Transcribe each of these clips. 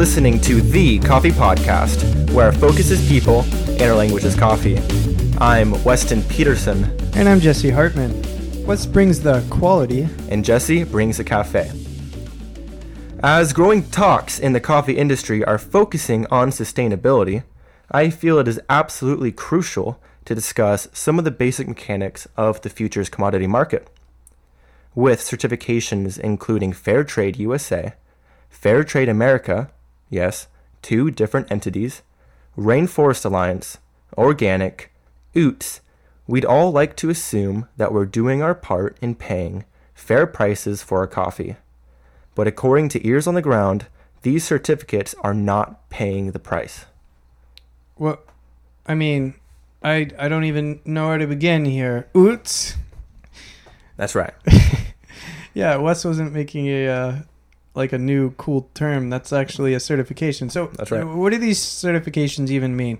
listening to The Coffee Podcast, where our focus is people and our language is coffee. I'm Weston Peterson, And I'm Jesse Hartman. What brings the quality? and Jesse brings the cafe. As growing talks in the coffee industry are focusing on sustainability, I feel it is absolutely crucial to discuss some of the basic mechanics of the futures commodity market. With certifications including Fair Trade USA, Fair Trade America, yes, two different entities, Rainforest Alliance, Organic, UTZ, we'd all like to assume that we're doing our part in paying fair prices for our coffee. But according to Ears on the Ground, these certificates are not paying the price. Well, I mean, I I don't even know where to begin here. UTZ. That's right. Yeah, Wes wasn't making a uh, like a new cool term. That's actually a certification. So That's right. What do these certifications even mean?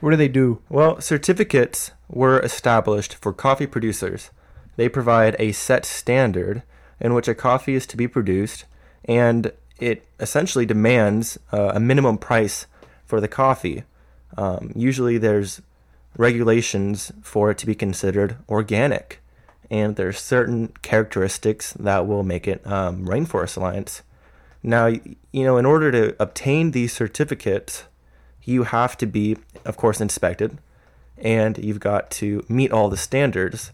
What do they do? Well, certificates were established for coffee producers. They provide a set standard in which a coffee is to be produced, and it essentially demands uh, a minimum price for the coffee. Um, usually, there's regulations for it to be considered organic, and there's certain characteristics that will make it um, Rainforest Alliance. Now, you know, in order to obtain these certificates, you have to be, of course, inspected, and you've got to meet all the standards.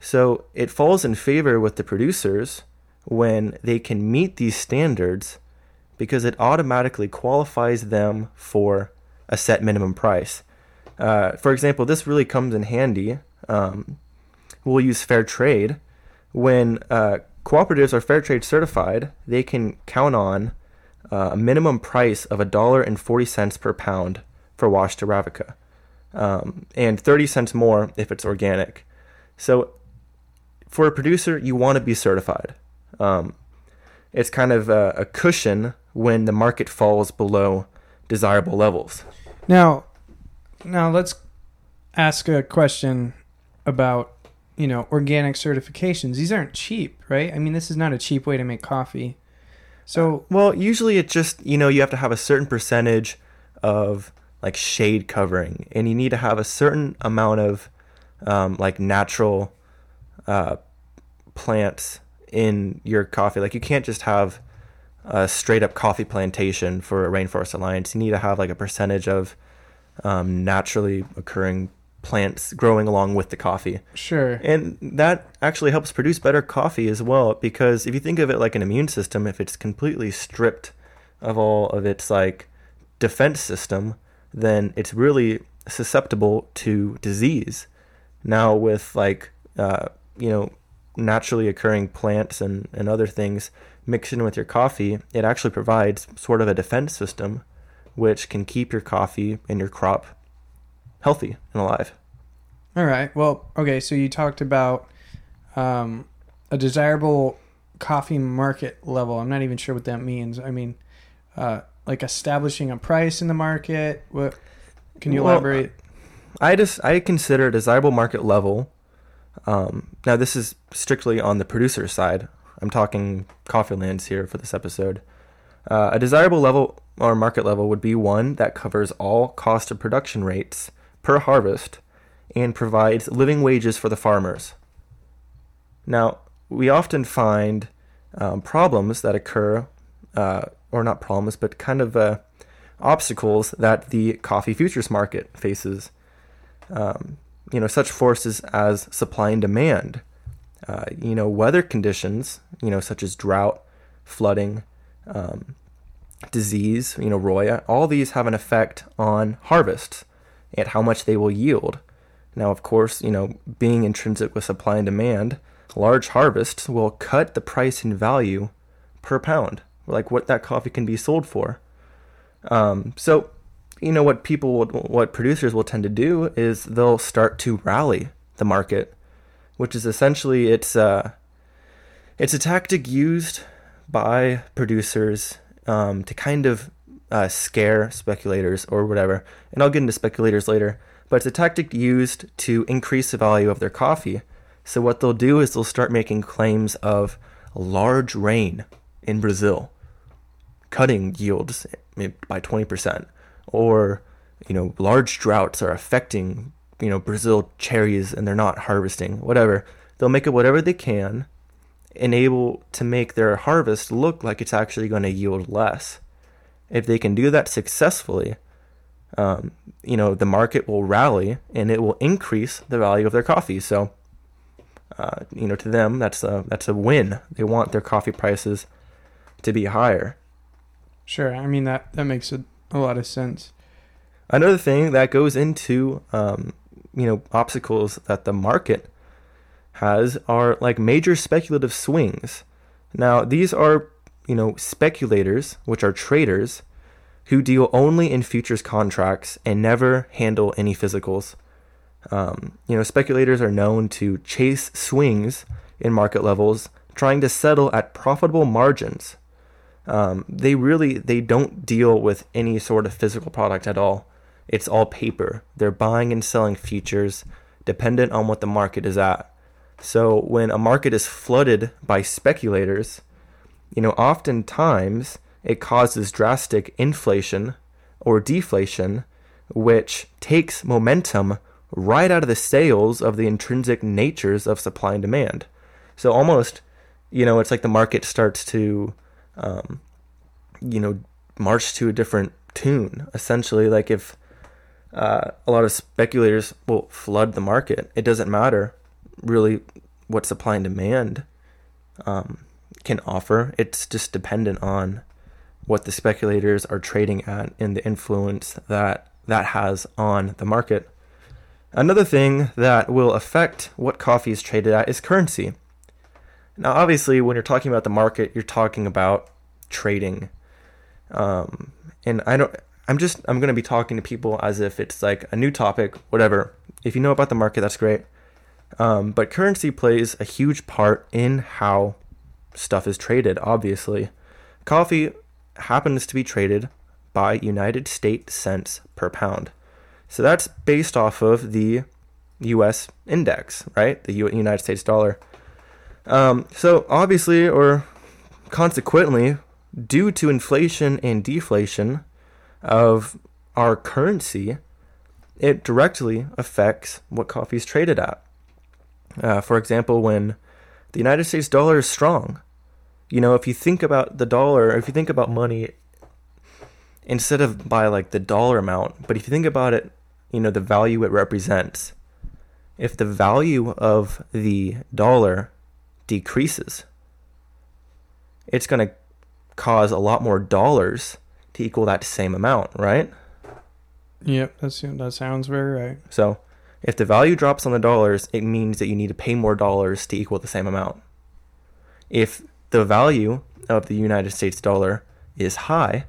So it falls in favor with the producers when they can meet these standards because it automatically qualifies them for a set minimum price. Uh, for example, this really comes in handy. Um, we'll use fair trade. When uh, cooperatives are fair trade certified, they can count on uh, a minimum price of a dollar and forty cents per pound for washed arabica, um, and thirty cents more if it's organic. So, for a producer, you want to be certified. Um, it's kind of a, a cushion when the market falls below desirable levels. Now, now let's ask a question about you know organic certifications. These aren't cheap, right? I mean, this is not a cheap way to make coffee. So Well, usually it just, you know, you have to have a certain percentage of like shade covering, and you need to have a certain amount of um, like natural uh, plants in your coffee. Like you can't just have a straight up coffee plantation for a Rainforest Alliance. You need to have like a percentage of um, naturally occurring plants growing along with the coffee. sure, And that actually helps produce better coffee as well because if you think of it like an immune system, if it's completely stripped of all of its like defense system, then it's really susceptible to disease. Now with like uh, you know naturally occurring plants and, and other things mixed in with your coffee, it actually provides sort of a defense system which can keep your coffee and your crop healthy and alive. all right. Well, okay. So you talked about um, a desirable coffee market level. I'm not even sure what that means. I mean, uh, like establishing a price in the market. What can you Well, elaborate? I just I consider a desirable market level. Um, now this is strictly on the producer side. I'm talking coffee lands here for this episode. Uh, a desirable level or market level would be one that covers all cost of production rates per harvest and provides living wages for the farmers. Now, we often find um, problems that occur, uh, or not problems, but kind of uh, obstacles that the coffee futures market faces. Um, you know, such forces as supply and demand, uh, you know, weather conditions, you know, such as drought, flooding, um, disease, you know, roya, all these have an effect on harvests and how much they will yield. Now, of course, you know, being intrinsic with supply and demand, large harvests will cut the price and value per pound, like what that coffee can be sold for. Um, so, you know, what people, would, what producers will tend to do is they'll start to rally the market, which is essentially it's uh, it's a tactic used by producers um, to kind of uh, scare speculators or whatever. And I'll get into speculators later. But it's a tactic used to increase the value of their coffee. So what they'll do is they'll start making claims of large rain in Brazil, cutting yields by 20%, or you know, large droughts are affecting you know Brazil cherries and they're not harvesting, whatever. They'll make it whatever they can, enable to make their harvest look like it's actually going to yield less. If they can do that successfully, um, you know, the market will rally and it will increase the value of their coffee. So, uh, you know, to them, that's a that's a win. They want their coffee prices to be higher. Sure. I mean that that makes a, a lot of sense. Another thing that goes into um, you know obstacles that the market has are like major speculative swings. Now these are you know speculators, which are traders, who deal only in futures contracts and never handle any physicals. Um, you know speculators are known to chase swings in market levels, trying to settle at profitable margins. Um, they really they don't deal with any sort of physical product at all it's all paper. They're buying and selling futures dependent on what the market is at. So when a market is flooded by speculators, you know, oftentimes it causes drastic inflation or deflation, which takes momentum right out of the sales of the intrinsic natures of supply and demand. So almost, you know, it's like the market starts to, um, you know, march to a different tune. Essentially, like if uh, a lot of speculators will flood the market. It doesn't matter really what supply and demand um, can offer. It's just dependent on what the speculators are trading at and the influence that that has on the market. Another thing that will affect what coffee is traded at is currency. Now, obviously, when you're talking about the market, you're talking about trading. Um, and I don't I'm just I'm going to be talking to people as if it's like a new topic, whatever. If you know about the market, that's great. Um, but currency plays a huge part in how stuff is traded. Obviously, coffee happens to be traded by United States cents per pound. So that's based off of the U.S. index, right? The United States dollar. Um, so obviously, or consequently, due to inflation and deflation, of our currency, it directly affects what coffee is traded at. Uh, for example, when the United States dollar is strong, you know, if you think about the dollar, if you think about money instead of by like the dollar amount, but if you think about it, you know, the value it represents, if the value of the dollar decreases, it's going to cause a lot more dollars to equal that same amount, right? Yep, that's that sounds very right. So, if the value drops on the dollars, it means that you need to pay more dollars to equal the same amount. If the value of the United States dollar is high,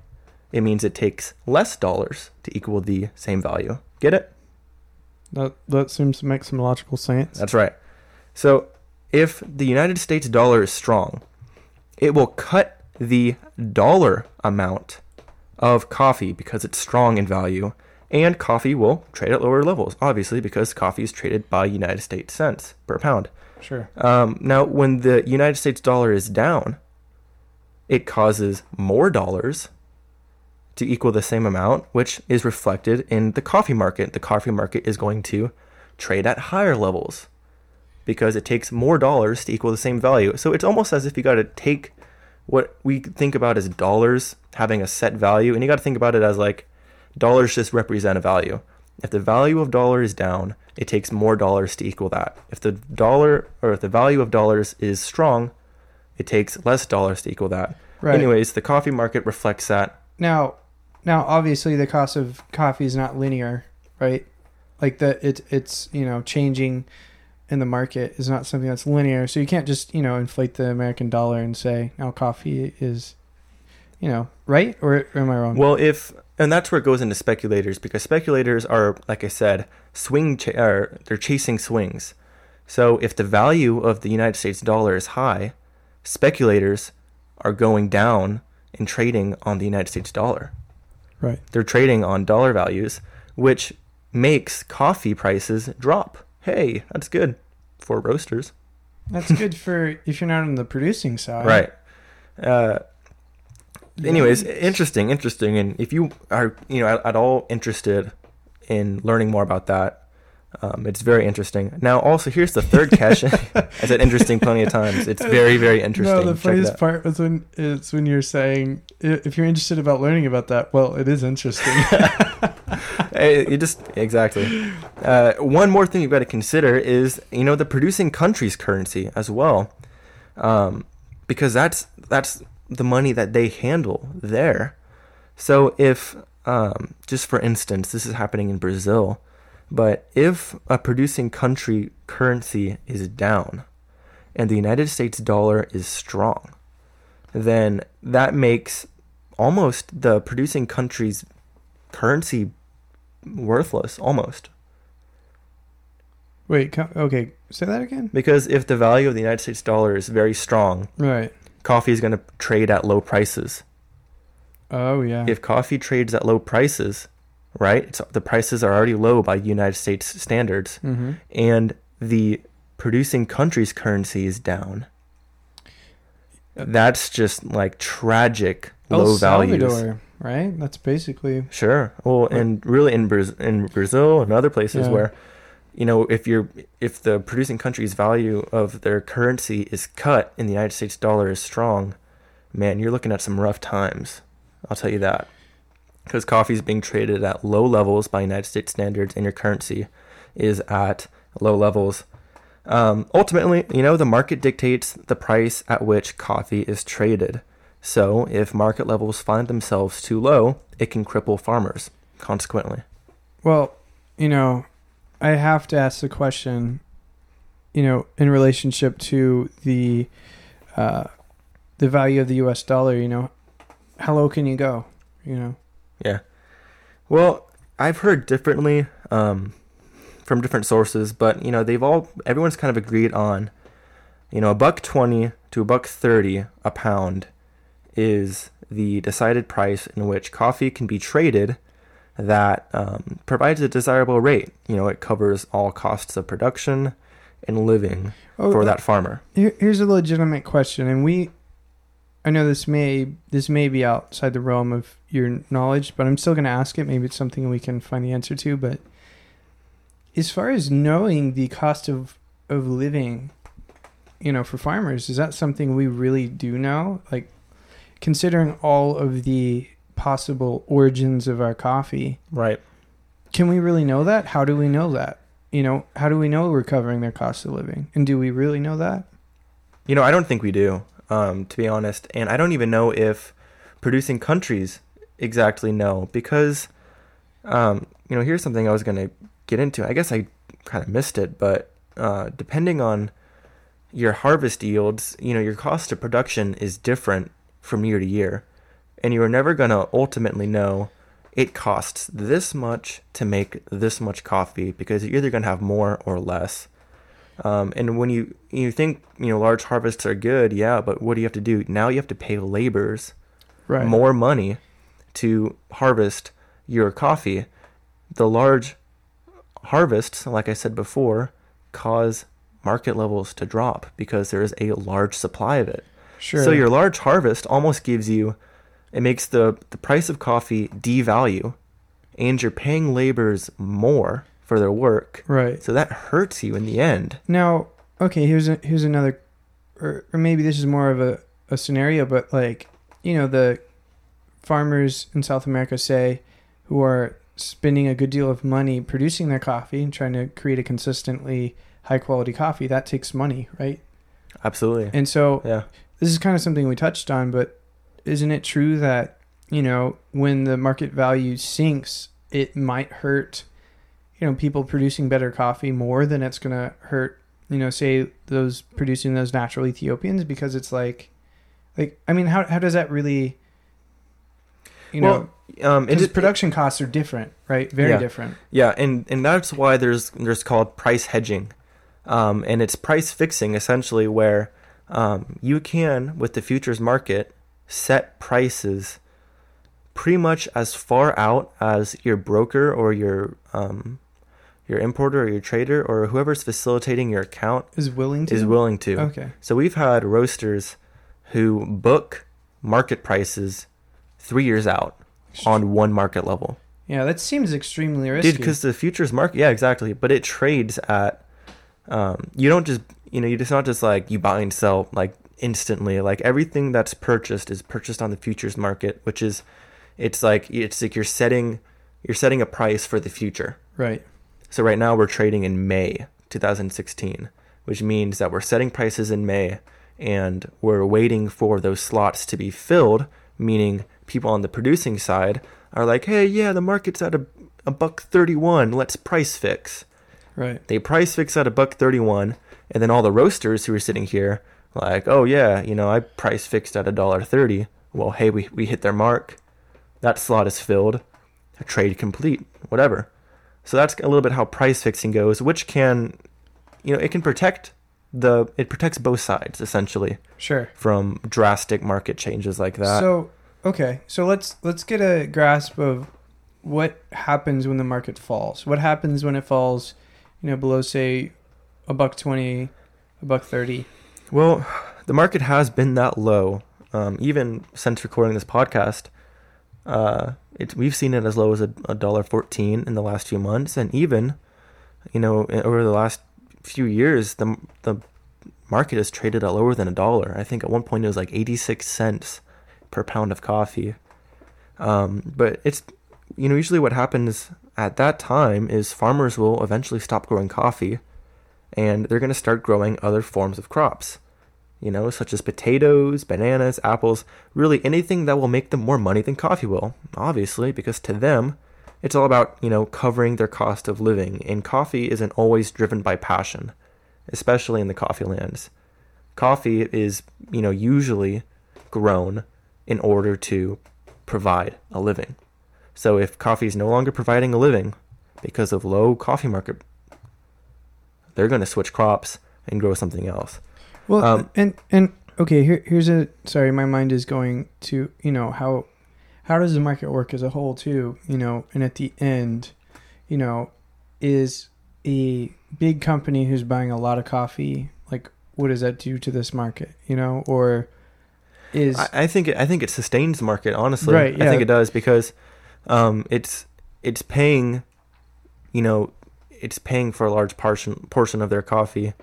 it means it takes less dollars to equal the same value. Get it? That that seems to make some logical sense. That's right. So, if the United States dollar is strong, it will cut the dollar amount of coffee because it's strong in value, and coffee will trade at lower levels, obviously, because coffee is traded by United States cents per pound. Sure. Um, now, when the United States dollar is down, it causes more dollars to equal the same amount, which is reflected in the coffee market. The coffee market is going to trade at higher levels because it takes more dollars to equal the same value. So it's almost as if you got to take what we think about as dollars having a set value, and you got to think about it as like dollars just represent a value. If the value of dollar is down, it takes more dollars to equal that. If the dollar or if the value of dollars is strong, it takes less dollars to equal that. Right. Anyways, the coffee market reflects that. Now, now obviously the cost of coffee is not linear, right? Like that it it's, you know, changing in the market is not something that's linear. So you can't just, you know, inflate the American dollar and say, now coffee is, you know, right? Or, or am I wrong? Well, if, and that's where it goes into speculators because speculators are, like I said, swing, ch- are, they're chasing swings. So if the value of the United States dollar is high, speculators are going down and trading on the United States dollar. Right. They're trading on dollar values, which makes coffee prices drop hey, that's good for roasters. That's good for if you're not on the producing side. Right. Uh, anyways, Yikes. interesting, interesting. And if you are, you know, at, at all interested in learning more about that, um, it's very interesting. Now, also, here's the third cache. I said interesting plenty of times. It's very, very interesting. No, the Check funniest part was when it's when you're saying if you're interested about learning about that. Well, it is interesting. You just exactly. Uh, one more thing you've got to consider is you know the producing country's currency as well, um, because that's that's the money that they handle there. So if um, just for instance, this is happening in Brazil, but if a producing country currency is down and the United States dollar is strong, then that makes almost the producing country's currency worthless almost Wait, okay, say that again. because if the value of the United States dollar is very strong, Right. Coffee is going to trade at low prices. Oh yeah. If coffee trades at low prices, right? It's, the prices are already low by United States standards mm-hmm. and the producing country's currency is down. That's just like tragic low El values. Right? That's basically Sure. Well, and really in Brazil, in Brazil and other places Yeah. where, you know, if you're if the producing country's value of their currency is cut and the United States dollar is strong, man, you're looking at some rough times. I'll tell you that. Because coffee is being traded at low levels by United States standards, and your currency is at low levels. Um, ultimately, you know, the market dictates the price at which coffee is traded. So, if market levels find themselves too low, it can cripple farmers, consequently. Well, you know, I have to ask the question, you know, in relationship to the uh, the value of the U.S. dollar. You know, how low can you go? You know, Yeah. Well, I've heard differently um, from different sources, but you know they've all everyone's kind of agreed on, you know, a buck twenty to a buck thirty a pound is the decided price in which coffee can be traded that um, provides a desirable rate. You know, it covers all costs of production and living oh, for that farmer. Here, here's a legitimate question, and we, I know this may this may be outside the realm of your knowledge, but I'm still going to ask it. Maybe it's something we can find the answer to. But as far as knowing the cost of of living, you know, for farmers, is that something we really do know? Like, considering all of the possible origins of our coffee, Right. can we really know that? How do we know that? You know, how do we know we're covering their cost of living? And do we really know that? You know, I don't think we do, um, to be honest. And I don't even know if producing countries exactly know because, um, you know, here's something I was going to get into. I guess I kind of missed it, but uh, depending on your harvest yields, you know, your cost of production is different from year to year. And you are never going to ultimately know it costs this much to make this much coffee because you're either going to have more or less. Um, and when you you think you know large harvests are good, yeah, but what do you have to do now? You have to pay laborers Right. more money to harvest your coffee. The large harvests, like I said before, cause market levels to drop because there is a large supply of it. Sure. So your large harvest almost gives you it makes the the price of coffee devalue and you're paying laborers more for their work. right. So that hurts you in the end. Now, okay, here's a, here's another, or, or maybe this is more of a, a scenario, but like, you know, the farmers in South America say who are spending a good deal of money producing their coffee and trying to create a consistently high quality coffee, that takes money, right? Absolutely. And so Yeah. this is kind of something we touched on, but isn't it true that, you know, when the market value sinks, it might hurt, you know, people producing better coffee more than it's going to hurt, you know, say those producing those natural Ethiopians because it's like, like, I mean, how, how does that really, you know, well, um, it is production costs are different, right? Very Yeah. different. Yeah, and and that's why there's there's called price hedging, um, and it's price fixing essentially where um, you can with the futures market set prices pretty much as far out as your broker or your um, your importer or your trader or whoever's facilitating your account Is willing to? is willing to. Okay. So we've had roasters who book market prices three years out on one market level. Yeah, that seems extremely risky. Dude, because the futures market, yeah, exactly. But it trades at, um, you don't just, you know, you just not just like you buy and sell like instantly. Like everything that's purchased is purchased on the futures market, which is, it's like it's like you're setting, you're setting a price for the future. right. So right now we're trading in May 2016, which means that we're setting prices in May and we're waiting for those slots to be filled, meaning people on the producing side are like, "Hey, yeah, the market's at a, a buck 31, let's price fix." Right. They price fix at a buck 31, and then all the roasters who are sitting here like, "Oh yeah, you know, I price fixed at a dollar 30." Well, hey, we we hit their mark. That slot is filled. A trade complete, whatever. So that's a little bit how price fixing goes, which can, you know, it can protect the it protects both sides essentially Sure. from drastic market changes like that. So okay, so let's let's get a grasp of what happens when the market falls. What happens when it falls, you know, below say a buck twenty, a buck thirty. Well, the market has been that low, um, even since recording this podcast. Uh, it, we've seen it as low as a, dollar fourteen in the last few months, and even, you know, over the last few years, the the market has traded at lower than a dollar. I think at one point it was like eighty six cents per pound of coffee. Um, but it's, you know, usually what happens at that time is farmers will eventually stop growing coffee, and they're going to start growing other forms of crops you know, such as potatoes, bananas, apples, really anything that will make them more money than coffee will, obviously, because to them, it's all about, you know, covering their cost of living, and coffee isn't always driven by passion, especially in the coffee lands. Coffee is, you know, usually grown in order to provide a living. So if coffee is no longer providing a living because of low coffee market, they're going to switch crops and grow something else. Well, Um, and and okay, here here's a sorry, my mind is going to you know how how does the market work as a whole too, you know, and at the end, you know, is a big company who's buying a lot of coffee like what does that do to this market, you know, or is I, I think it, I think it sustains the market. Honestly, Right, I think it does because um, it's it's paying, you know, it's paying for a large portion portion of their coffee,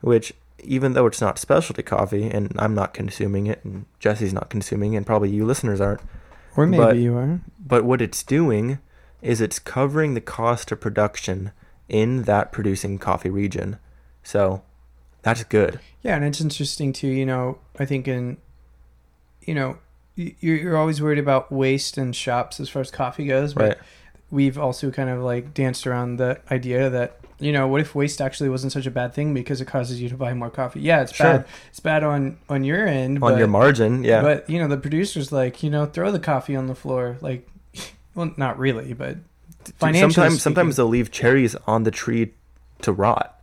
which even though it's not specialty coffee, and I'm not consuming it, and Jesse's not consuming it, and probably you listeners aren't. or maybe but- you are. But what it's doing is it's covering the cost of production in that producing coffee region. So that's good. Yeah, and it's interesting too. You know, I think in, you know, you're you're always worried about waste in shops as far as coffee goes, but Right. We've also kind of like danced around the idea that you know, what if waste actually wasn't such a bad thing because it causes you to buy more coffee? Yeah, it's Sure. bad. It's bad on on your end, On but, your margin, yeah. But you know, the producers like you know throw the coffee on the floor, like, well, not really, but financially sometimes speaking. sometimes they'll leave cherries on the tree to rot.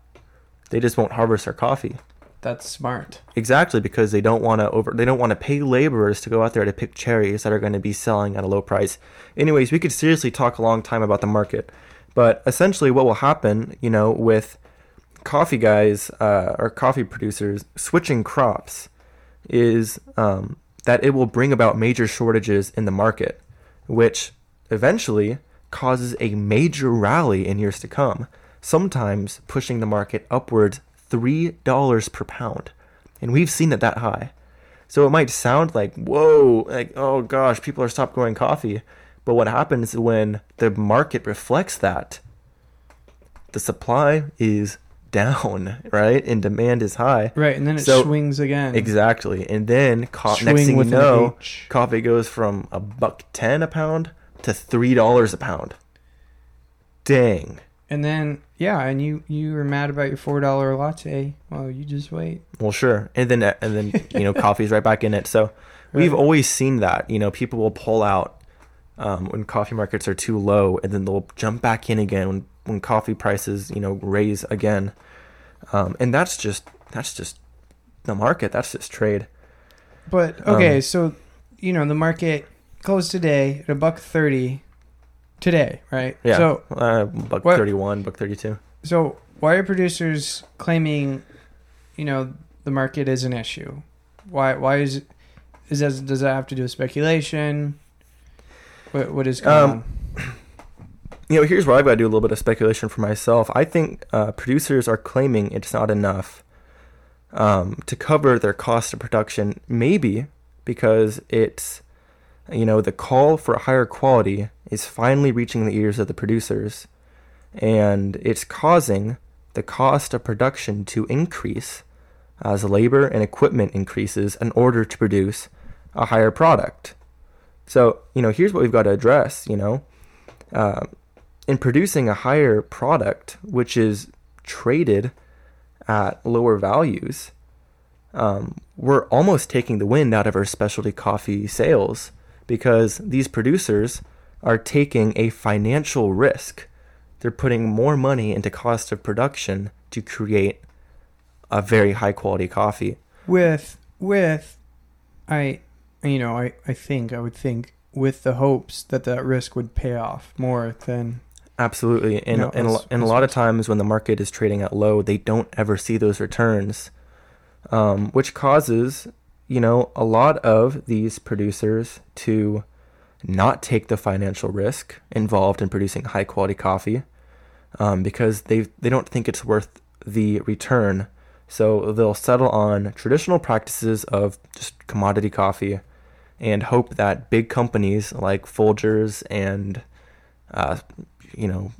They just won't harvest our coffee. That's smart. Exactly because they don't want to over they don't want to pay laborers to go out there to pick cherries that are going to be selling at a low price. Anyways, we could seriously talk a long time about the market, but essentially what will happen, you know, with coffee guys uh, or coffee producers switching crops is um, that it will bring about major shortages in the market, which eventually causes a major rally in years to come, sometimes pushing the market upwards $3 per pound. And we've seen it that high. So it might sound like, whoa, like, oh gosh, people are stop growing coffee. But what happens when the market reflects that? The supply is down, right? And demand is high. Right, and then it So- swings again. Exactly. And then co- next thing you know, coffee goes from a buck 10 a pound to $3 a pound. Dang. And then yeah, and you you were mad about your four dollar latte. Well, you just wait. Well, sure. And then and then you know coffee's right back in it. So we've always seen that. You know, people will pull out um, when coffee markets are too low, and then they'll jump back in again when when coffee prices you know raise again. Um, and that's just that's just the market. That's just trade. But okay, Um, so you know the market closed today at a buck thirty. Today, right? Yeah. So uh, buck what- thirty one, buck thirty two. so why are producers claiming, you know, the market is an issue? Why why is it is that does that have to do with speculation? What, what is going Um, on? You know, here's where I've got to do a little bit of speculation for myself. I think uh, producers are claiming it's not enough um, to cover their cost of production, maybe because it's, you know, the call for higher quality is finally reaching the ears of the producers, and it's causing the cost of production to increase as labor and equipment increases in order to produce a higher product. So, you know, here's what we've got to address, you know. Uh, in producing a higher product, which is traded at lower values, um, we're almost taking the wind out of our specialty coffee sales because these producers are taking a financial risk. They're putting more money into cost of production to create a very high quality coffee. with with I you know I I think I would think with the hopes that that risk would pay off more than Absolutely, and No, and, a and a lot of times when the market is trading at low, they don't ever see those returns, um, which causes you know a lot of these producers to not take the financial risk involved in producing high quality coffee um, because they they don't think it's worth the return. So they'll settle on traditional practices of just commodity coffee and hope that big companies like Folgers and uh, you know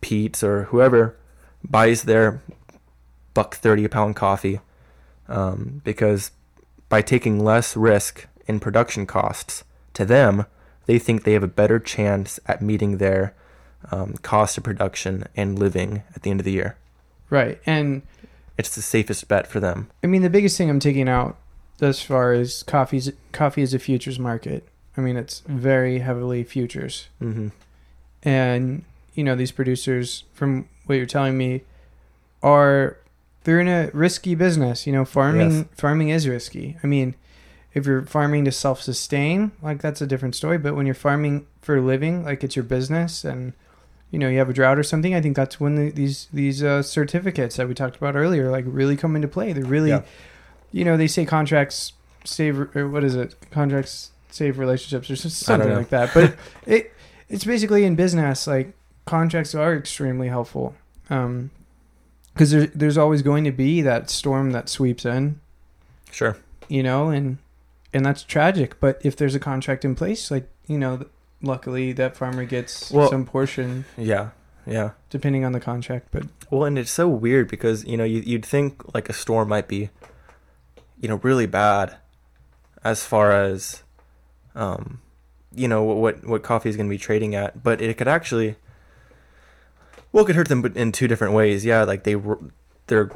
Peet's or whoever buys their buck thirty a pound coffee um, because by taking less risk in production costs to them, they think they have a better chance at meeting their um, cost of production and living at the end of the year. right and It's the safest bet for them. I mean the biggest thing I'm taking out thus far is coffee's coffee is a futures market. I mean it's very heavily futures. hmm and you know these producers from what you're telling me are they're in a risky business you know farming Yes. farming is risky. I mean if you're farming to self-sustain like that's a different story but when you're farming for a living like it's your business and you know you have a drought or something i think that's when the, these these uh, certificates that we talked about earlier like really come into play. They're really Yeah. you know they say contracts save or what is it? Contracts save relationships or just I don't something like that. But it it's basically in business like contracts are extremely helpful. Um because there, there's always going to be that storm that sweeps in Sure. you know and and that's tragic but if there's a contract in place like you know luckily that farmer gets Well- some portion Yeah. Yeah. depending on the contract but Well, and it's so weird because you know you, you'd think like a storm might be, you know, really bad, as far as, um, you know what what coffee is going to be trading at, but it could actually, well, it could hurt them in two different ways. Yeah, like they their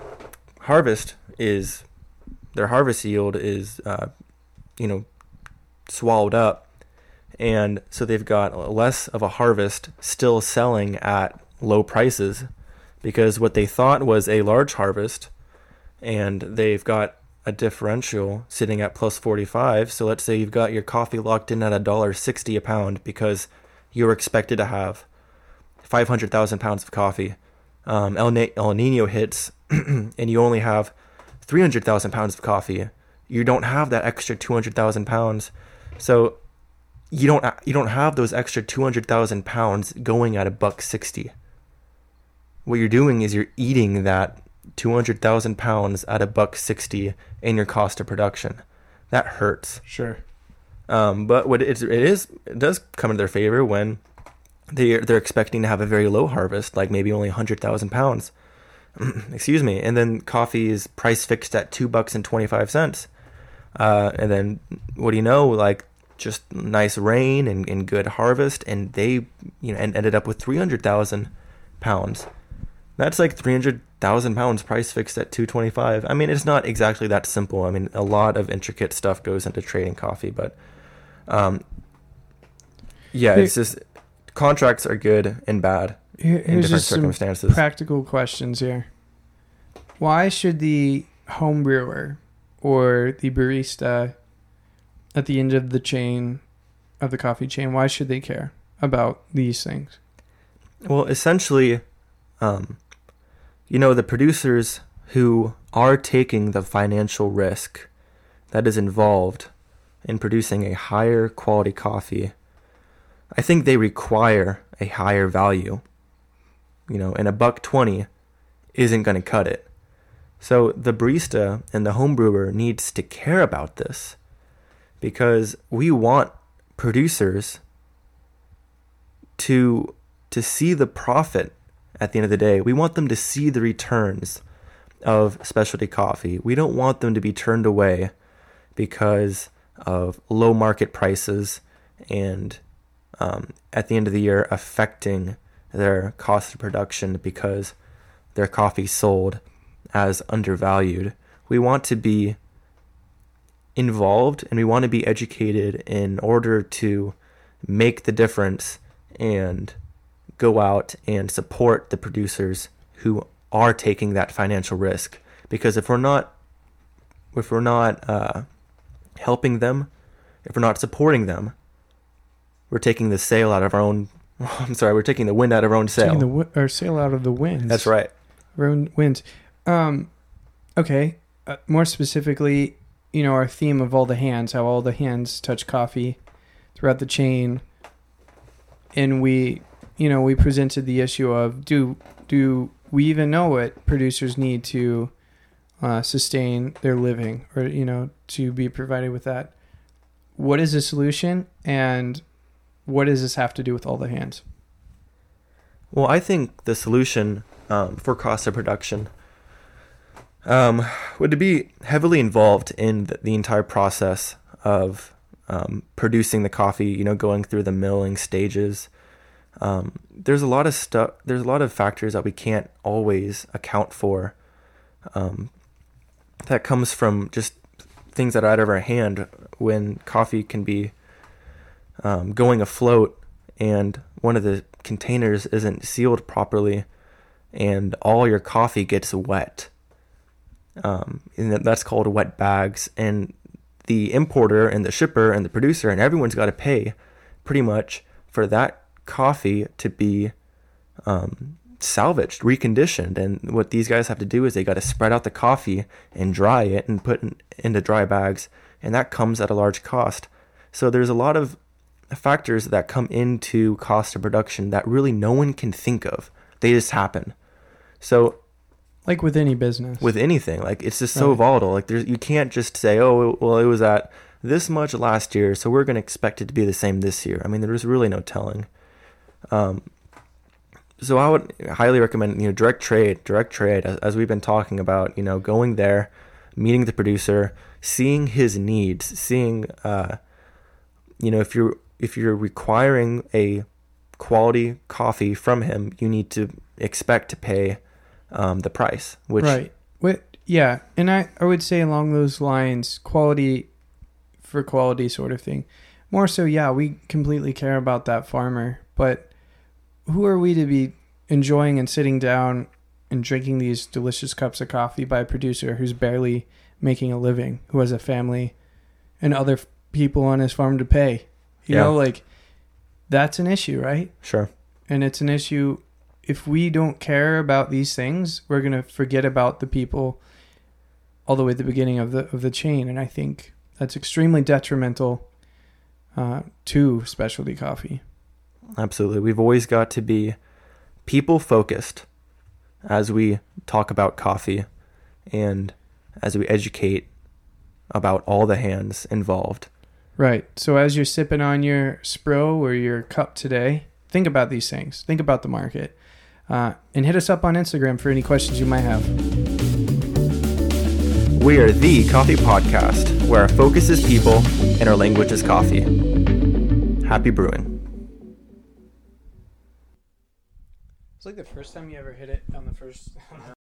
harvest is their harvest yield is, uh, you know, swallowed up, and so they've got less of a harvest still selling at low prices because what they thought was a large harvest and they've got a differential sitting at plus 45 so let's say you've got your coffee locked in at a dollar 60 a pound because you're expected to have 500,000 pounds of coffee. Um, El, Na- El Nino hits and you only have 300,000 pounds of coffee. You don't have that extra 200,000 pounds. So you don't you don't have those extra 200,000 pounds going at a buck 60 what you're doing is you're eating that 200,000 pounds at a buck 60 in your cost of production. That hurts. sure. Um, but what it's, it is, it does come in their favor when they they're expecting to have a very low harvest, like maybe only 100,000 pounds. Excuse me. And then coffee is price fixed at two bucks and 25 cents. Uh, and then what do you know? Like just nice rain and, and good harvest, and they you know and ended up with 300,000 pounds. That's like 300,000 pounds price fixed at 225. I mean, it's not exactly that simple. I mean, a lot of intricate stuff goes into trading coffee, but um, yeah, it's just contracts are good and bad Here, in different circumstances. practical questions here. Why should the home brewer or the barista at the end of the chain of the coffee chain, why should they care about these things? Well, essentially, um, you know, the producers who are taking the financial risk that is involved in producing a higher quality coffee, I think they require a higher value. You know, and a buck 20 isn't going to cut it. So the barista and the home brewer needs to care about this because we want producers to to see the profit at the end of the day. We want them to see the returns of specialty coffee. We don't want them to be turned away because of low market prices and um, at the end of the year affecting their cost of production because their coffee sold as undervalued. We want to be involved and we want to be educated in order to make the difference and go out and support the producers who are taking that financial risk because if we're not if we're not uh, helping them if we're not supporting them we're taking the sail out of our own I'm sorry we're taking the wind out of our own sail Taking the wi- or sail out of the winds. that's right Our own winds. Um, okay. Uh, more specifically, you know, our theme of all the hands, how all the hands touch coffee throughout the chain, and we, you know, we presented the issue of do do we even know what producers need to uh, sustain their living, or you know, to be provided with that? What is the solution, and what does this have to do with all the hands? Well, I think the solution um, for cost of production um, would be heavily involved in the, the entire process of um, producing the coffee. You know, going through the milling stages. Um, there's a lot of stuff. There's a lot of factors that we can't always account for. Um, that comes from just things that are out of our hand when coffee can be um, going afloat and one of the containers isn't sealed properly and all your coffee gets wet. Um, and that's called wet bags. And the importer and the shipper and the producer and everyone's got to pay pretty much for that coffee to be um, salvaged, reconditioned. And what these guys have to do is they got to spread out the coffee and dry it and put in, into dry bags. And that comes at a large cost. So there's a lot of factors that come into cost of production that really no one can think of. They just happen. So Like with any business, with anything, like it's just so Right. volatile. Like there's you can't just say, oh, well, it was at this much last year, so we're going to expect it to be the same this year. I mean, there's really no telling. Um, so I would highly recommend you know direct trade, direct trade, as, as we've been talking about. You know, going there, meeting the producer, seeing his needs, seeing, uh, you know, if you're if you're requiring a quality coffee from him, you need to expect to pay um, the price, which right? What? Yeah, and I I would say along those lines, quality for quality sort of thing. More so, yeah, we completely care about that farmer, but who are we to be enjoying and sitting down and drinking these delicious cups of coffee by a producer who's barely making a living, who has a family and other people on his farm to pay? You Yeah. know, like that's an issue, right? sure. and it's an issue if we don't care about these things we're going to forget about the people all the way at the beginning of the of the chain and i think that's extremely detrimental uh, to specialty coffee Absolutely. We've always got to be people focused as we talk about coffee and as we educate about all the hands involved. Right so as you're sipping on your spro or your cup today think about these things think about the market uh, and hit us up on instagram for any questions you might have We are the Coffee Podcast, where our focus is people and our language is coffee. Happy brewing. it's like the first time you ever hit it on the first